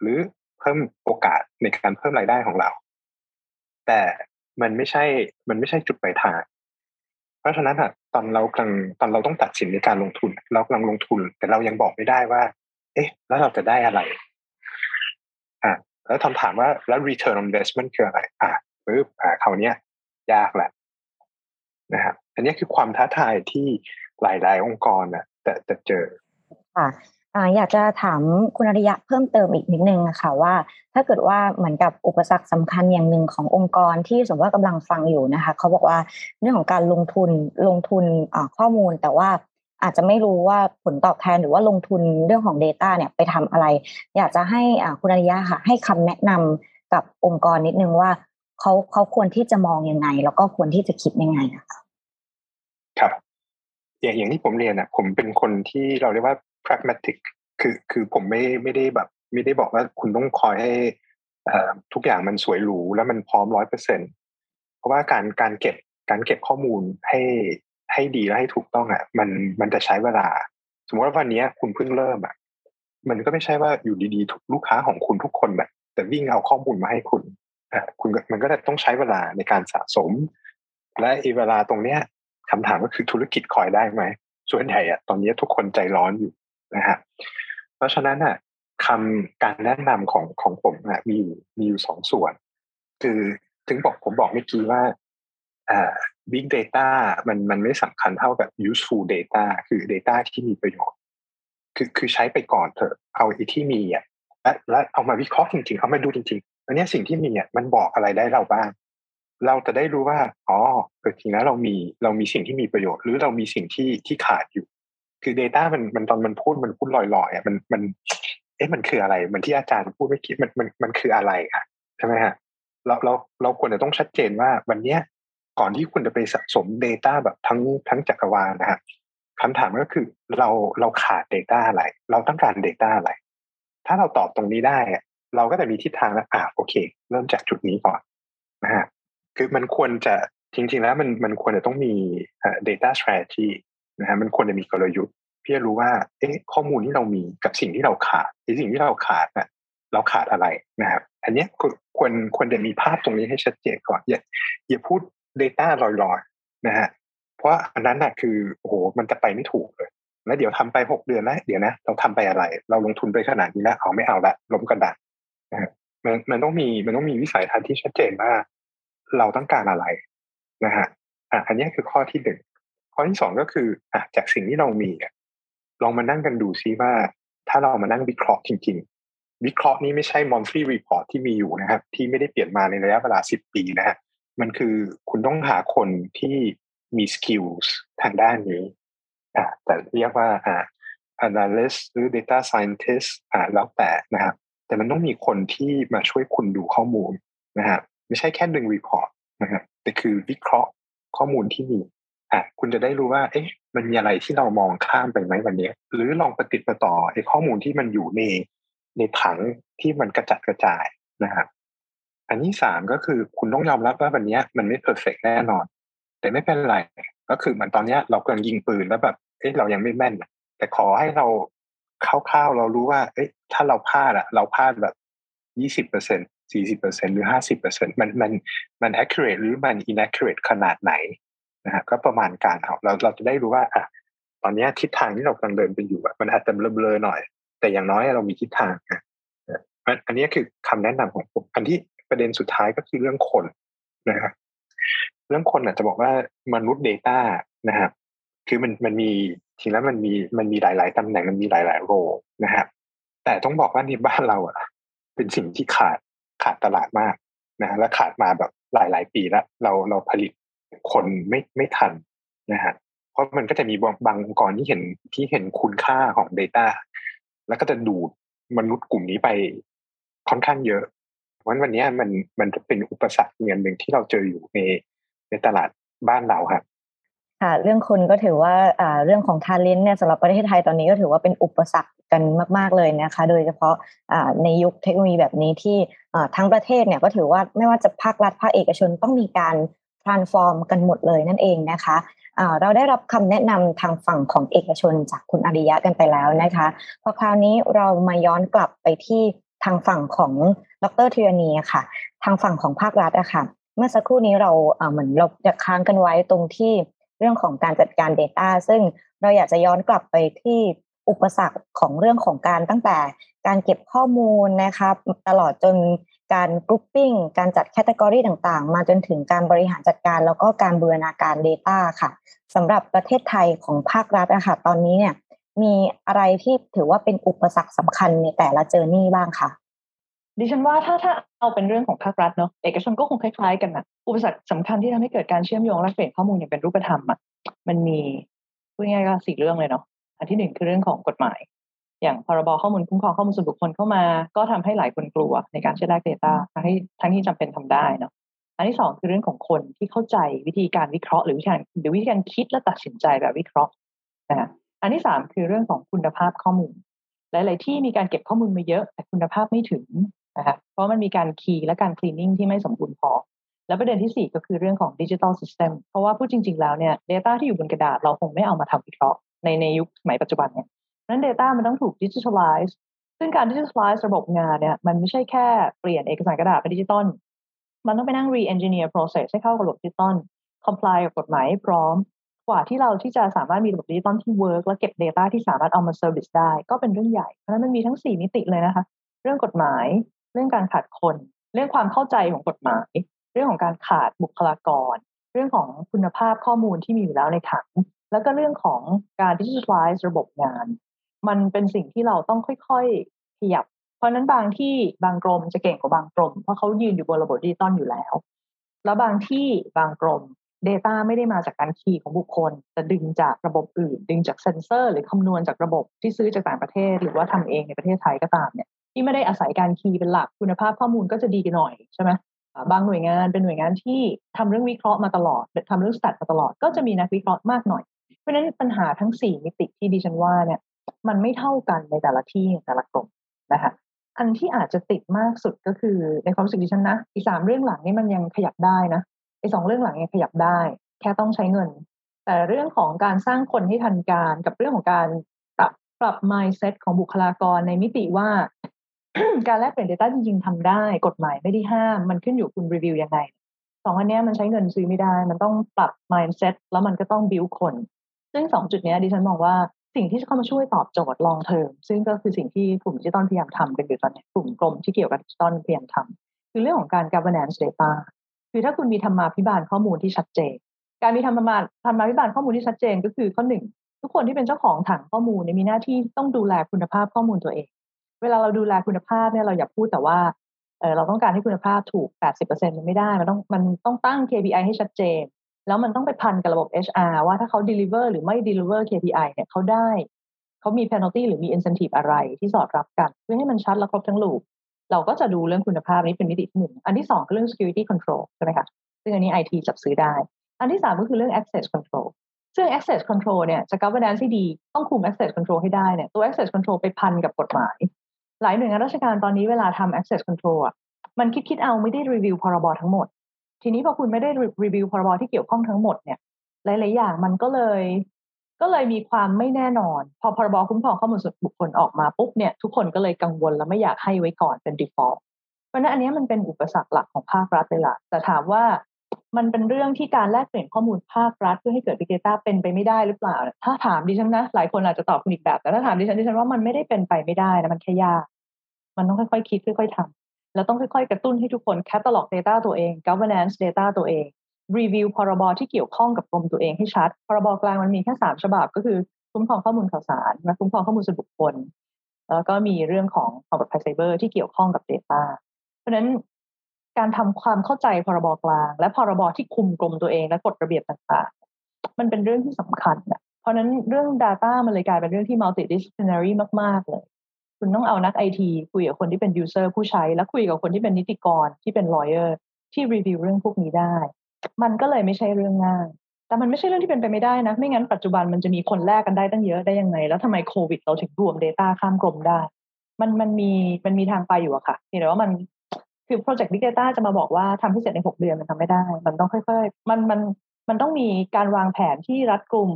หรือเพิ่มโอกาสในการเพิ่มรายได้ของเรา แต่มันไม่ใช่มันไม่ใช่จุดปลายทาง เพราะฉะนั้นอะ ตอนเรากำลังตอนเราต้องตัดสินในการลงทุน เรากำลังลงทุน แต่เรายังบอกไม่ได้ว่า เอ๊ะ แล้วเราจะได้อะไร อ่าแล้วคำถามว่าแล้ว return on investment คืออะไร อะปึ๊บอ่าคราวนี้ยากแหละนะครับอันนี้คือความท้าทายที่หลาย ๆ องค์กรน่ะแต่แต่เจออ่า อยากจะถามคุณอริยะเพิ่มเติมอีกนิดนึงนะคะว่า ถ้าเกิดว่าเหมือนกับอุปสรรคสำคัญอย่างหนึ่งขององค์กรที่สมมติว่ากำลังฟังอยู่นะคะเขาบอกว่าเรื่องของการลงทุนลงทุนข้อมูลแต่ว่าอาจจะไม่รู้ว่าผลตอบแทนหรือว่าลงทุนเรื่องของ Data เนี่ยไปทำอะไร อยากจะให้คุณอริยะค่ะ ให้คำแนะนำกับองค์กรนิดนึงว่าเขาเขาควรที่จะมองยังไง แล้วก็ควรที่จะคิดยังไงนะคะครับอย่างอย่างที่ผมเรียนอะ ผมเป็นคนที่เราเรียกว่า pragmatic คือคือผมไม่ไม่ได้แบบ ไม่ได้บอกว่าคุณต้องคอยให้ทุกอย่างมันสวยหรูแล้วมันพร้อมร้อยเปอร์เซ็นเพราะว่าการการเก็บการเก็บข้อมูลให้ให้ดีและให้ถูกต้องอะ มันมันจะใช้เวลา สมมติว่าวันนี้คุณเพิ่งเริ่มอะ มันก็ไม่ใช่ว่าอยู่ดีๆ ทุกลูกค้าของคุณทุกคนแบบแต่วิ่งเอาข้อมูลมาให้คุณอ่าคุณมันก็จะต้องใช้เวลาในการสะสม และอีเวลาตรงเนี้ยคำถามก็คือธุรกิจคอยได้ไหมส่วนใหญ่อะตอนนี้ทุกคนใจร้อนอยู่ นะฮะเพราะฉะนั้นอะคำการแนะนำของของผมนะมีอยู่มีอยู่สองส่วน คือถึงบอกผมบอกเมื่อกี้ว่าอ่า big data มันมันไม่สำคัญเท่ากับ useful data คือ data ที่มีประโยชน์ คือคือใช้ไปก่อนเถอะเอาไอ้ที่มีอะและและเอามาวิเคราะห์จริงๆ เอามาดูจริงๆอันนี้สิ่งที่มีอะมันบอกอะไรได้เราบ้าง เราจะได้รู้ว่า อ๋อเออจริงแล้วเรามีเรามีสิ่งที่มีประโยชน์ หรือเรามีสิ่งที่ที่ขาดอยู่ คือ Data มันมันตอนมันพูดมันพูดลอยๆอะมันมัน เอ๊ะมันคืออะไรมันที่อาจารย์พูดไม่คิดมันมันมันคืออะไรอะใช่ไหมฮะเราเราเราควรจะต้องชัดเจนว่าวันเนี้ยก่อนที่คุณจะไปสะสม Data แบบทั้งทั้งจักรวาลนะฮะคำถามก็คือเราเราขาด Data อะไร เราต้องการ Data อะไร ถ้าเราตอบตรงนี้ได้เราก็จะมีทิศทางแล้วอ่าโอเค เริ่มจากจุดนี้ก่อนนะฮะคือมันควรจะจริงๆแล้วมันมันควรจะต้องมี data strategy นะฮะมันควรจะมีกลยุทธ์เพื่อรู้ว่าเอ๊ะข้อมูลที่เรามีกับสิ่งที่เราขาดไอ้สิ่งที่เราขาดน่ะเราขาดอะไรนะครับ อันนี้ควรควรจะมีภาพตรงนี้ให้ชัดเจนก่อนอย่าอย่าพูด data ลอยๆนะฮะเพราะอันนั้นน่ะคือโอ้โหมันจะไปไม่ถูกเลยแล้วเดี๋ยวทำไปหกเดือนแล้วเดี๋ยวนะ เราทำไปอะไร เราลงทุนไปขนาดนี้แล้วเอาไม่เอาละล้มกระดานนะฮะมันมันต้องมีมันต้องมีวิสัยทัศน์ที่ชัดเจนว่า เราต้องการอะไรนะฮะอะอันนี้คือข้อที่หนึ่ง ข้อที่สองก็คืออะจากสิ่งที่เรามีลองมานั่งกันดูซิว่า ถ้าเรามานั่งวิเคราะห์จริง ๆ วิเคราะห์นี้ไม่ใช่ monthly report ที่มีอยู่นะครับ ที่ไม่ได้เปลี่ยนมาในระยะเวลาสิบปีนะฮะมันคือคุณต้องหาคนที่มี skills ทางด้านนี้อ่าแต่เรียกว่าอ่า analyst หรือ data scientist อ่าแล้วแต่นะครับ แต่มันต้องมีคนที่มาช่วยคุณดูข้อมูลนะฮะไม่ใช่แค่ดึง report นะครับแต่คือวิเคราะห์ข้อมูลที่มี อะคุณจะได้รู้ว่า เอ๊ะ มันมีอะไรที่เรามองข้ามไปไหมวันนี้ หรือลองปฏิติดประต่อไอ้ข้อมูลที่มันอยู่ในในถังที่มันกระจัดกระจายนะครับอันที่สามก็คือคุณต้องยอมรับว่าวันนี้มันไม่เพอร์เฟกแน่นอน แต่ไม่เป็นไร ก็คือมันตอนนี้เรากำลังยิงปืนแล้วแบบ เอ๊ะเรายังไม่แม่น แต่ขอให้เราคร่าวๆเรารู้ว่า เอ๊ะ ถ้าเราพลาดอะเราพลาดแบบยี่สิบเปอร์เซ็นสี่สิบเปอร์เซ็นหรือห้าสิบเปอร์เซ็นมันมันมัน accurate หรือมัน inaccurate ขนาดไหน นะฮะก็ประมาณการเอาเราเราจะได้รู้ว่าอะตอนนี้ทิศทางที่เรากำลังเดินไปอยู่มันอาจจะเบลอๆหน่อย แต่อย่างน้อยเรามีทิศทางนะอันนี้คือคำแนะนำของผมอันที่ประเด็นสุดท้ายก็คือเรื่องคนนะครับเรื่องคนอาจจะบอกว่ามนุษย์ Data นะครับคือมันมันมีทีแล้วมันมีมันมีหลาย ๆตำแหน่งมันมีหลาย ๆ โรนะครับแต่ต้องบอกว่าในบ้านเราอะ เป็นสิ่งที่ขาดขาดตลาดมากนะและขาดมาแบบหลาย ๆ ปีแล้วเราเราผลิต คนไม่ไม่ทันนะฮะเพราะมันก็จะมีบางองค์กรที่เห็นที่เห็นคุณค่าของ Data แล้วก็จะดูดมนุษย์กลุ่มนี้ไปค่อนข้างเยอะเพราะวันนี้มันมันจะเป็นอุปสรรคเงินหนึ่งที่เราเจออยู่ในในตลาดบ้านเราครับค่ะเรื่องคนก็ถือว่าอ่าเรื่องของทาเลนต์เนี่ยสำหรับประเทศไทยตอนนี้ก็ถือว่าเป็นอุปสรรคกันมาก ๆเลยนะคะ โดยเฉพาะอ่าในยุคเทคโนโลยีแบบนี้ที่อ่าทั้งประเทศเนี่ยก็ถือว่าไม่ว่าจะภาครัฐภาคเอกชนต้องมีการ transform กันหมดเลยนั่นเองนะคะเราได้รับคำแนะนำทางฝั่งของเอกชนจากคุณอริยะกันไปแล้วนะคะพอคราวนี้เรามาย้อนกลับไปที่ทางฝั่งของดร.ธีรณีค่ะ ทางฝั่งของภาครัฐอะค่ะ เมื่อสักครู่นี้เราเหมือนเราจะค้างกันไว้ตรงที่เรื่องของการจัดการ Data ซึ่งเราอยากจะย้อนกลับไปที่อุปสรรคของเรื่องของการตั้งแต่การเก็บข้อมูลนะคะตลอดจน การ grouping การจัด category ต่างๆ มาจนถึงการบริหารจัดการ แล้วก็การบูรณาการ Data ค่ะสำหรับประเทศไทยของภาครัฐอะค่ะตอนนี้เนี่ยมีอะไรที่ถือว่าเป็นอุปสรรคสำคัญในแต่ละเจอร์นี่บ้างคะดิฉันว่าถ้าถ้าเอาเป็นเรื่องของภาครัฐเนาะเอกชนก็คงคล้ายๆกันนะอุปสรรคสำคัญที่ทำให้เกิดการเชื่อมโยงและเปลี่ยนข้อมูลอย่างเป็นรูปธรรมอะมันมีพูดง่ายๆก็สี่เรื่องเลยเนาะอันที่หนึ่งคือเรื่องของกฎหมาย อย่างพรบข้อมูลคุ้มครองข้อมูลส่วนบุคคลเข้ามา ก็ทำให้หลายคนกลัวในการใช้แลกเดต้าทั้งที่ทั้งที่จำเป็นทำได้เนาะอันที่สองคือเรื่องของคนที่เข้าใจวิธีการวิเคราะห์หรือวิธีการหรือวิธีการคิดและตัดสินใจแบบวิเคราะห์นะอันที่สามคือเรื่องของคุณภาพข้อมูล หลาย ๆ ที่มีการเก็บข้อมูลมาเยอะแต่คุณภาพไม่ถึงนะคะเพราะมันมีการ key และการ cleaning ที่ไม่สมบูรณ์พอและประเด็นที่ 4 ก็คือเรื่องของ digital system เพราะว่าพูดจริง ๆ แล้วเนี่ย Data ที่อยู่บนกระดาษเราคงไม่เอามาทำวิเคราะห์ในในยุคสมัยปัจจุบันเนี่ย นั้น Data มันต้องถูก digitalize ซึ่งการ digitalize ระบบงานเนี่ยมันไม่ใช่แค่เปลี่ยนเอกสารกระดาษเป็นดิจิตอลมันต้องไปนั่ง re-engineer process ให้เข้ากับระบบดิจิตอล comply กับกฎหมายพร้อม กว่าที่เราที่จะสามารถมีระบบดิจิตอลที่ work และเก็บ Data ที่สามารถเอามา service ได้ ก็เป็นเรื่องใหญ่ เพราะนั้นมันมีทั้ง 4 มิติเลยนะคะ เรื่องกฎหมาย เรื่องการขาดคน เรื่องความเข้าใจของกฎหมาย เรื่องของการขาดบุคลากร เรื่องของคุณภาพข้อมูลที่มีอยู่แล้วในถัง แล้วก็เรื่องของการดิจิทัลไลซ์ระบบงาน มันเป็นสิ่งที่เราต้องค่อยๆขยับ เพราะนั้นบางที่บางกรมจะเก่งกว่าบางกรม เพราะเขายืนอยู่บนระบบดิจิตอลอยู่แล้ว แล้วบางที่บางกรม Data ไม่ได้มาจากการ key ของบุคคล แต่ดึงจากระบบอื่น ดึงจากเซนเซอร์ หรือคำนวณจากระบบที่ซื้อจากต่างประเทศ หรือว่าทำเองในประเทศไทยก็ตามเนี่ยที่ไม่ได้อาศัยการ key เป็นหลักคุณภาพข้อมูลก็จะดีกันหน่อยใช่ไหมบางหน่วยงานเป็นหน่วยงานที่ทำเรื่องวิเคราะห์มาตลอดทำเรื่อง stat มาตลอด ก็จะมีนักวิเคราะห์มากหน่อย เพราะฉะนั้นปัญหาทั้ง 4 มิติที่ดิฉันว่าเนี่ย มันไม่เท่ากันในแต่ละที่แต่ละกลุ่มนะคะอันที่อาจจะติดมากสุดก็คือในความรู้สึกดิฉันนะอีสามเรื่องหลังนี่มันยังขยับได้นะไอสองเรื่องหลังยังขยับได้ แค่ต้องใช้เงิน แต่เรื่องของการสร้างคนให้ทันการกับเรื่องของการปรับปรับ mindset ของบุคลากรในมิติว่า การแลกเปลี่ยน Data จริงๆทำได้ กฎหมายไม่ได้ห้าม มันขึ้นอยู่คุณรีวิวยังไงสองอันนี้มันใช้เงินซื้อไม่ได้ มันต้องปรับ mindset แล้วมันก็ต้อง build คน ซึ่งสองจุดนี้ดิฉันมองว่า สิ่งที่จะเข้ามาช่วยตอบโจทย์ long term ซึ่งก็คือสิ่งที่กลุ่มดิจิตอลพยายามทำกันอยู่ตอนนี้กลุ่มกรมที่เกี่ยวกับดิจิตอลพยายามทำคือเรื่องของการ governance data คือถ้าคุณมีธรรมาภิบาลข้อมูลที่ชัดเจน การมีธรรมาธรรมาภิบาลข้อมูลที่ชัดเจนก็คือข้อหนึ่งทุกคนที่เป็นเจ้าของถังข้อมูลมีหน้าที่ต้องดูแลคุณภาพข้อมูลตัวเอง เวลาเราดูแลคุณภาพเนี่ยเราอย่าพูดแต่ว่าเออเราต้องการให้คุณภาพถูก 80%มันไม่ได้ มันต้องมันต้องตั้ง KPI ให้ชัดเจน แล้วมันต้องไปพันกับระบบ HR ว่าถ้าเขา deliver หรือไม่ deliver KPI เนี่ยเขาได้ เขามี penalty หรือมี incentive อะไรที่สอดรับกัน เพื่อให้มันชัดและครบทั้งลูปเราก็จะดูเรื่องคุณภาพนี้เป็นมิติที่หนึ่ง อันที่สองคือเรื่อง security control ใช่ไหมคะ ซึ่งอันนี้ IT จับซื้อได้ อันที่สามก็คือเรื่อง access control ซึ่ง access control เนี่ยจะ governance ที่ดีต้องคุม access control ให้ได้เนี่ยตัว access control ไปพันกับกฎหมาย หลายหน่วยงานราชการตอนนี้เวลาทำ access control อะมันคิดคิดเอาไม่ได้รีวิวพรบทั้งหมด ทีนี้พอคุณไม่ได้รีวิวพรบที่เกี่ยวข้องทั้งหมดเนี่ย หลาย ๆ อย่างมันก็เลย ก็เลยมีความไม่แน่นอน พอพรบคุ้มครองข้อมูลส่วนบุคคลออกมาปุ๊บเนี่ยทุกคนก็เลยกังวลและไม่อยากให้ไว้ก่อนเป็น default เพราะนั้นอันนี้มันเป็นอุปสรรคหลักของภาครัฐเลยล่ะแต่ถามว่ามันเป็นเรื่องที่การแลกเปลี่ยนข้อมูลภาครัฐ เพื่อให้เกิด Big Data เป็นไปไม่ได้หรือเปล่า ถ้าถามดิฉันนะ หลายคนอาจจะตอบคุณอีกแบบ แต่ถ้าถามดิฉันดิฉันว่ามันไม่ได้เป็นไปไม่ได้นะมันแค่ยาก มันต้องค่อยๆคิดค่อย ๆทำ แล้วต้องค่อยๆ กระตุ้นให้ทุกคนแคตตาล็อก Data ตัวเอง governance data ตัวเองรีวิวพรบที่เกี่ยวข้องกับกรมตัวเองให้ชัด พรบกลางมันมีแค่สามฉบับก็คือคุ้มครองข้อมูลข่าวสารและคุ้มครองข้อมูลส่วนบุคคล แล้วก็มีเรื่องของความปลอดภัยไซเบอร์ที่เกี่ยวข้องกับ Data เพราะฉะนั้นการทำความเข้าใจพรบกลาง และพรบที่คุมกรมตัวเองและกฎระเบียบต่างๆ มันเป็นเรื่องที่สำคัญนะเพราะนั้นเรื่อง Data มันเลยกลายเป็นเรื่องที่ multidisciplinary มาก ๆ เลย คุณต้องเอานักไอทีคุยกับคนที่เป็น user ผู้ใช้ และคุยกับคนที่เป็นนิติกรที่เป็น lawyer ที่รีวิวเรื่องพวกนี้ได้ มันก็เลยไม่ใช่เรื่องง่ายแต่มันไม่ใช่เรื่องที่เป็นไปไม่ได้นะ ไม่งั้นปัจจุบันมันจะมีคนแลกกันได้ตั้งเยอะได้ยังไง แล้วทำไมโควิดเราถึงรวม Data ข้ามกรมได้ มันมันมีมันมีทางไปอยู่อะค่ะแต่ว่ามันคือโปรเจกต์ Big Data จะมาบอกว่าทำให้เสร็จใน6เดือนมันทำไม่ได้ มันต้องค่อยๆ มันมันมันต้องมีการวางแผนที่รัดกลุ่ม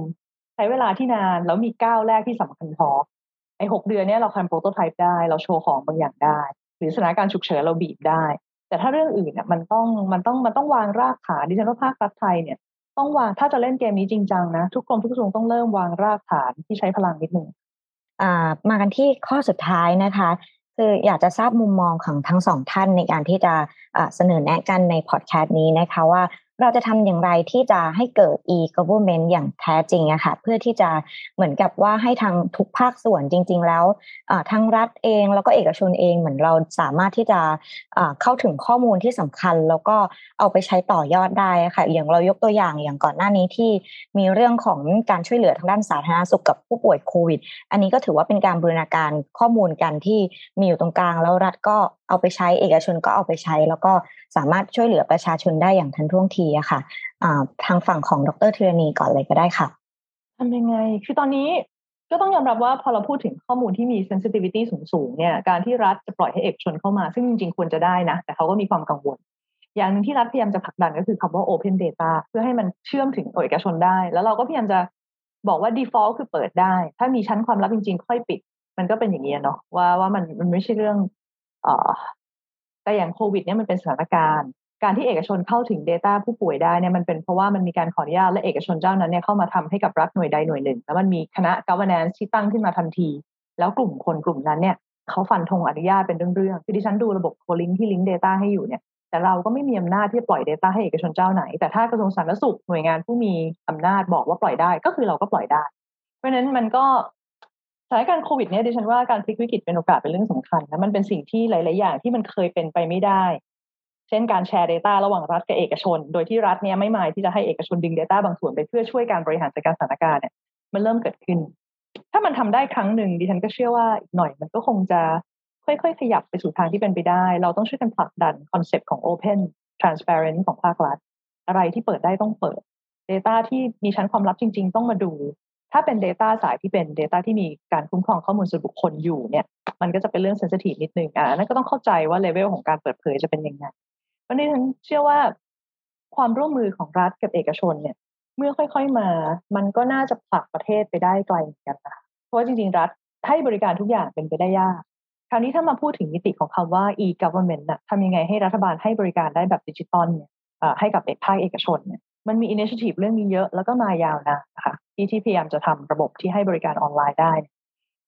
ใช้เวลาที่นานแล้วมีก้าวแรกที่สำคัญพอ ไอ้หกเดือนเนี้เราทำโปรโตไทป์ได้ เราโชว์ของบางอย่างได้ หรือสถานการณ์ฉุกเฉินเราบีบได้ แต่ถ้าเรื่องอื่นเนี่ยมันต้องมันต้องมันต้องวางรากฐานดิฉันว่าภาครัฐไทยเนี่ยต้องวางถ้าจะเล่นเกมนี้จริงจังนะ ทุกกรมทุกกระทรวงต้องเริ่มวางรากฐานที่ใช้พลังนิดหนึงอ่ามากันที่ข้อสุดท้ายนะคะ คืออยากจะทราบมุมมองของทั้งสองท่านในการที่จะเสนอแนะกันในพอดแคสต์นี้นะคะว่า เราจะทำอย่างไรที่จะให้เกิด e-government อย่างแท้จริงอะค่ะเพื่อที่จะเหมือนกับว่าให้ทางทุกภาคส่วนจริง ๆ แล้วทั้งรัฐเองแล้วก็เอกชนเองเหมือนเราสามารถที่จะเข้าถึงข้อมูลที่สำคัญ แล้วก็เอาไปใช้ต่อยอดได้ค่ะ อย่างเรายกตัวอย่างอย่างก่อนหน้านี้ที่มีเรื่องของการช่วยเหลือทางด้านสาธารณสุขกับผู้ป่วยโควิด อันนี้ก็ถือว่าเป็นการบูรณาการข้อมูลกันที่มีอยู่ตรงกลาง แล้วรัฐก็เอาไปใช้เอกชนก็เอาไปใช้ แล้วก็สามารถช่วยเหลือประชาชนได้อย่างทันท่วงทีอะค่ะทางฝั่งของดรธีรณีก่อนเลยก็ได้ค่ะทำยังไง คือตอนนี้ก็ต้องยอมรับว่าพอเราพูดถึงข้อมูลที่มี sensitivity สูงๆเนี่ย การที่รัฐจะปล่อยให้เอกชนเข้ามา ซึ่งจริงๆ ควรจะได้นะ แต่เขาก็มีความกังวล อย่างหนึ่งที่รัฐพยายามจะผลักดันก็คือคำว่า Open Data เพื่อให้มันเชื่อมถึงเอกชนได้ แล้วเราก็พยายามจะบอกว่า default คือเปิดได้ ถ้ามีชั้นความลับจริงๆ ค่อยปิด มันก็เป็นอย่างนี้เนาะว่าว่ามันมันไม่ใช่เรื่องเแต่อย่างโควิดเนี่ยมันเป็นสถานการณ์การที่เอกชนเข้าถึง Data ผู้ป่วยได้เนี่ยมันเป็นเพราะว่ามันมีการขออนุญาตและเอกชนเจ้านั้นเนี่ยเข้ามาทำให้กับรัฐหน่วยใดหน่วยหนึ่ง แล้วมันมีคณะ governance ที่ตั้งขึ้นมาทันที แล้วกลุ่มคนกลุ่มนั้นเนี่ยเขาฟันธงอนุญาตเป็นเรื่องๆคือดิฉันดูระบบโคลิงที่ลิงก์ Data ให้อยู่เนี่ยแต่เราก็ไม่มีอำนาจที่จะปล่อย Data ให้เอกชนเจ้าไหน แต่ถ้ากระทรวงสาธารณสุขหน่วยงานผู้มีอำนาจบอกว่าปล่อยได้ก็คือเราก็ปล่อยได้ เพราะฉะนั้นมันก็ สถานการณ์โควิดเนี่ยดิฉันว่าการพลิกวิกฤตเป็นโอกาสเป็นเรื่องสำคัญนะมันเป็นสิ่งที่หลาย ๆ อย่างที่มันเคยเป็นไปไม่ได้ เช่นการแชร์ Data ระหว่างรัฐกับเอกชน โดยที่รัฐเนี่ยไม่หมายที่จะให้เอกชนดึง Data บางส่วนไปเพื่อช่วยการบริหารจัดการสถานการณ์เนี่ยมันเริ่มเกิดขึ้น ถ้ามันทำได้ครั้งหนึ่งดิฉันก็เชื่อว่าอีกหน่อยมันก็คงจะค่อย ๆ ขยับไปสู่ทางที่เป็นไปได้ เราต้องช่วยกันผลักดันคอนเซปต์ของ Open Transparent ของภาครัฐ อะไรที่เปิดได้ต้องเปิด Data ที่มีชั้นความลับจริง ๆ ต้องมาดู ถ้าเป็น Data สายที่เป็น Data ที่มีการคุ้มครองข้อมูลส่วนบุคคลอยู่เนี่ย มันก็จะเป็นเรื่องเซนซิทีฟนิดนึงอะนั่นก็ต้องเข้าใจว่าเลเวลของการเปิดเผยจะเป็นยังไงเพราะนี้ฉันเชื่อว่าความร่วมมือของรัฐกับเอกชนเนี่ย เมื่อค่อยๆมา มันก็น่าจะผลักประเทศไปได้ไกลเหมือนกันนะเพราะว่าจริงๆ รัฐให้บริการทุกอย่างเป็นไปได้ยาก คราวนี้ถ้ามาพูดถึงมิติของคำว่า e-government น่ะทำยังไงให้รัฐบาลให้บริการได้แบบดิจิตอลเนี่ยให้กับเอกภาคเอกชนเนี่ยมันมี initiative เรื่องนี้เยอะแล้วก็มายาวนะนะคะ ที่ที่พยายามจะทำระบบที่ให้บริการออนไลน์ได้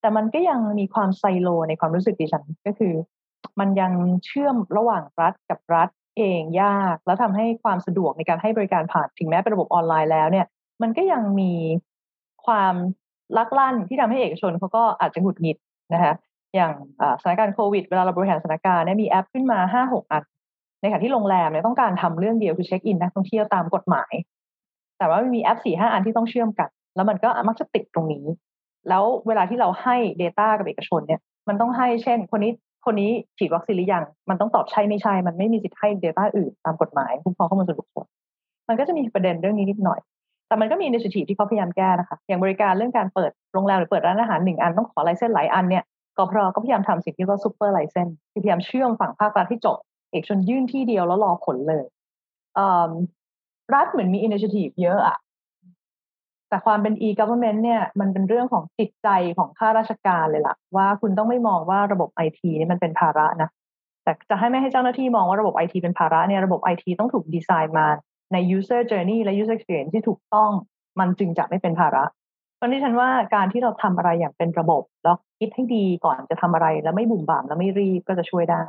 แต่มันก็ยังมีความไซโลในความรู้สึกดิฉันก็คือ มันยังเชื่อมระหว่างรัฐกับรัฐเองยาก แล้วทำให้ความสะดวกในการให้บริการผ่านถึงแม้เป็นระบบออนไลน์แล้วเนี่ย มันก็ยังมีความลักลั่นที่ทำให้เอกชนเขาก็อาจจะหงุดหงิดนะคะอย่างสถานการณ์โควิด เวลาเราบริหารสถานการณ์เนี่ยมีแอปขึ้นมาห้าหกอัน ในขณะที่โรงแรมเนี่ยต้องการทำเรื่องเดียวคือเช็คอินนักท่องเที่ยวตามกฎหมาย แต่ว่ามีแอปสี่ห้าอันที่ต้องเชื่อมกัน แล้วมันก็มักจะติดตรงนี้ แล้วเวลาที่เราให้ Data กับเอกชนเนี่ย มันต้องให้เช่น คนนี้คนนี้ฉีดวัคซีนหรือยัง มันต้องตอบใช่ไม่ใช่ มันไม่มีสิทธิ์ให้ Data อื่นตามกฎหมายคุ้มครองข้อมูลส่วนบุคคล มันก็จะมีประเด็นเรื่องนี้นิดหน่อย แต่มันก็มีอินิชิทีที่เขาพยายามแก้นะคะ อย่างบริการเรื่องการเปิดโรงแรมหรือเปิดร้านอาหารหนึ่งอันต้องขอ license หลายอันเนี่ย ก.พ.ร. ก็พยายามทำสิ่งที่เรียกว่า super license พยายามเชื่อมฝั่งภาครัฐที่จบ เอกชนยื่นที่เดียวแล้วรอผลเลยรัฐเหมือนมี initiative เยอะอะ แต่ความเป็น e-government เนี่ยมันเป็นเรื่องของจิตใจของข้าราชการเลยล่ะ ว่าคุณต้องไม่มองว่าระบบไอทีนี่มันเป็นภาระนะแต่จะให้ไม่ให้เจ้าหน้าที่มองว่าระบบไอทีเป็นภาระเนี่ยระบบไอทีต้องถูกดีไซน์มาใน user journey และ user experience ที่ถูกต้องมันจึงจะไม่เป็นภาระเพราะนี้ฉันว่าการที่เราทำอะไรอย่างเป็นระบบแล้วคิดให้ดีก่อนจะทำอะไร แล้วไม่บุ่มบ่ามแล้วไม่รีบก็จะช่วยได้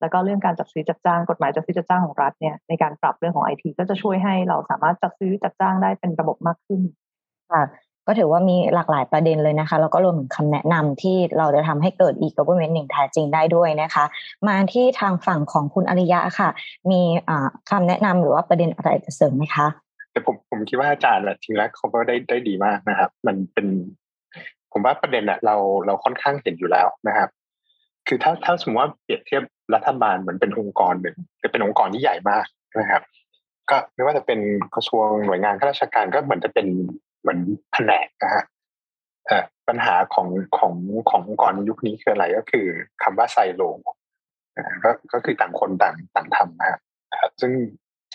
แล้วก็เรื่องการจัดซื้อจัดจ้างกฎหมายจัดซื้อจัดจ้างของรัฐเนี่ยในการปรับเรื่องของไอทีก็จะช่วยให้เราสามารถจัดซื้อจัดจ้างได้เป็นระบบมากขึ้น ค่ะก็ถือว่ามีหลากหลายประเด็นเลยนะคะ แล้วก็รวมถึงคำแนะนำที่เราจะทำให้เกิด e-government หนึ่งแท้จริงได้ด้วยนะคะ มาที่ทางฝั่งของคุณอริยะค่ะ มีคำแนะนำหรือว่าประเด็นอะไรจะเสริมไหมคะแต่ผมผมคิดว่าอาจารย์จริงแล้วเขาก็ได้ได้ดีมากนะครับ มันเป็น ผมว่าประเด็นอะเราเราค่อนข้างเห็นอยู่แล้วนะครับ คือถ้าถ้าสมมติว่าเปรียบเทียบรัฐบาลเหมือนเป็นองค์กรหนึ่งจะเป็นองค์กรที่ใหญ่มากนะครับ ก็ไม่ว่าจะเป็นกระทรวงหน่วยงานข้าราชการก็เหมือนจะเป็น เหมือนแผนกนะฮะปัญหาของของขององค์กรยุคนี้คืออะไรก็คือคำว่าไซโลก็ก็คือต่างคนต่างต่างทำนะครับซึ่ง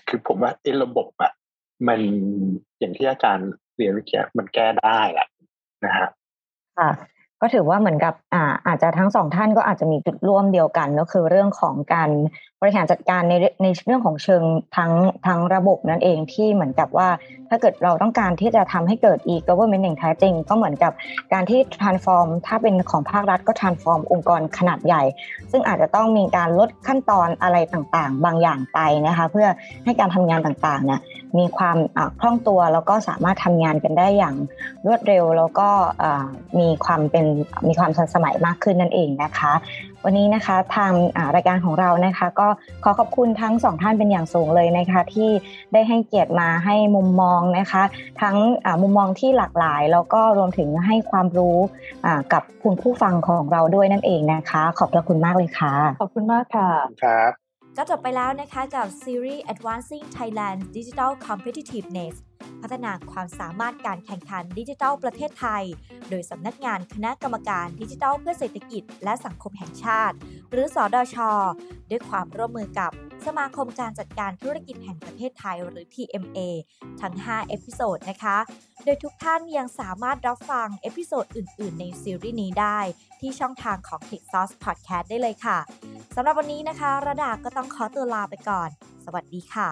คือผมว่าไอ้ระบบอะมันอย่างที่อาจารย์เรียนเมื่อกี้มันแก้ได้แหละนะฮะค่ะ ก็ถือว่าเหมือนกับอ่าอาจจะทั้งสองท่านก็อาจจะมีจุดร่วมเดียวกันก็คือเรื่องของการบริหารจัดการในในเรื่องของเชิงทั้งทั้งระบบนั่นเองที่เหมือนกับว่า ถ้าเกิดเราต้องการที่จะทำให้เกิด e-government อย่างแท้จริง ก็เหมือนกับการที่ transform ถ้าเป็นของภาครัฐก็ transform องค์กรขนาดใหญ่ ซึ่งอาจจะต้องมีการลดขั้นตอนอะไรต่างๆ บางอย่างไปนะคะเพื่อให้การทำงานต่างๆเนี่ยมีความคล่องตัวแล้วก็สามารถทำงานกันได้อย่างรวดเร็ว แล้วก็มีความเป็นมีความทันสมัยมากขึ้นนั่นเองนะคะ วันนี้นะคะทางรายการของเรานะคะ ก็ขอขอบคุณทั้งสองท่านเป็นอย่างสูงเลยนะคะ ที่ได้ให้เกียรติมาให้มุมมองนะคะ ทั้งมุมมองที่หลากหลาย แล้วก็รวมถึงให้ความรู้กับคุณผู้ฟังของเราด้วยนั่นเองนะคะ ขอบพระคุณมากเลยค่ะ ขอบคุณมากค่ะครับ ก็จบไปแล้วนะคะกับซีรีส์ Advancing Thailand Digital Competitiveness พัฒนาความสามารถการแข่งขันดิจิทัลประเทศไทย โดยสำนักงานคณะกรรมการดิจิทัลเพื่อเศรษฐกิจและสังคมแห่งชาติ หรือสอดอชอด้วยความร่วมมือกับ สมาคมการจัดการธุรกิจแห่งประเทศไทยหรือ TMA ทั้ง 5 episode นะคะ โดยทุกท่านยังสามารถรับฟัง episode อื่น ๆ ในซีรีส์นี้ได้ ที่ช่องทางของ t i k s o u c e Podcast ได้เลยค่ะสำหรับวันนี้นะคะ ระดาก็ต้องขอตัวลาไปก่อน สวัสดีค่ะ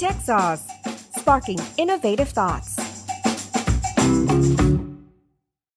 Tech Sauce, sparking innovative thoughts.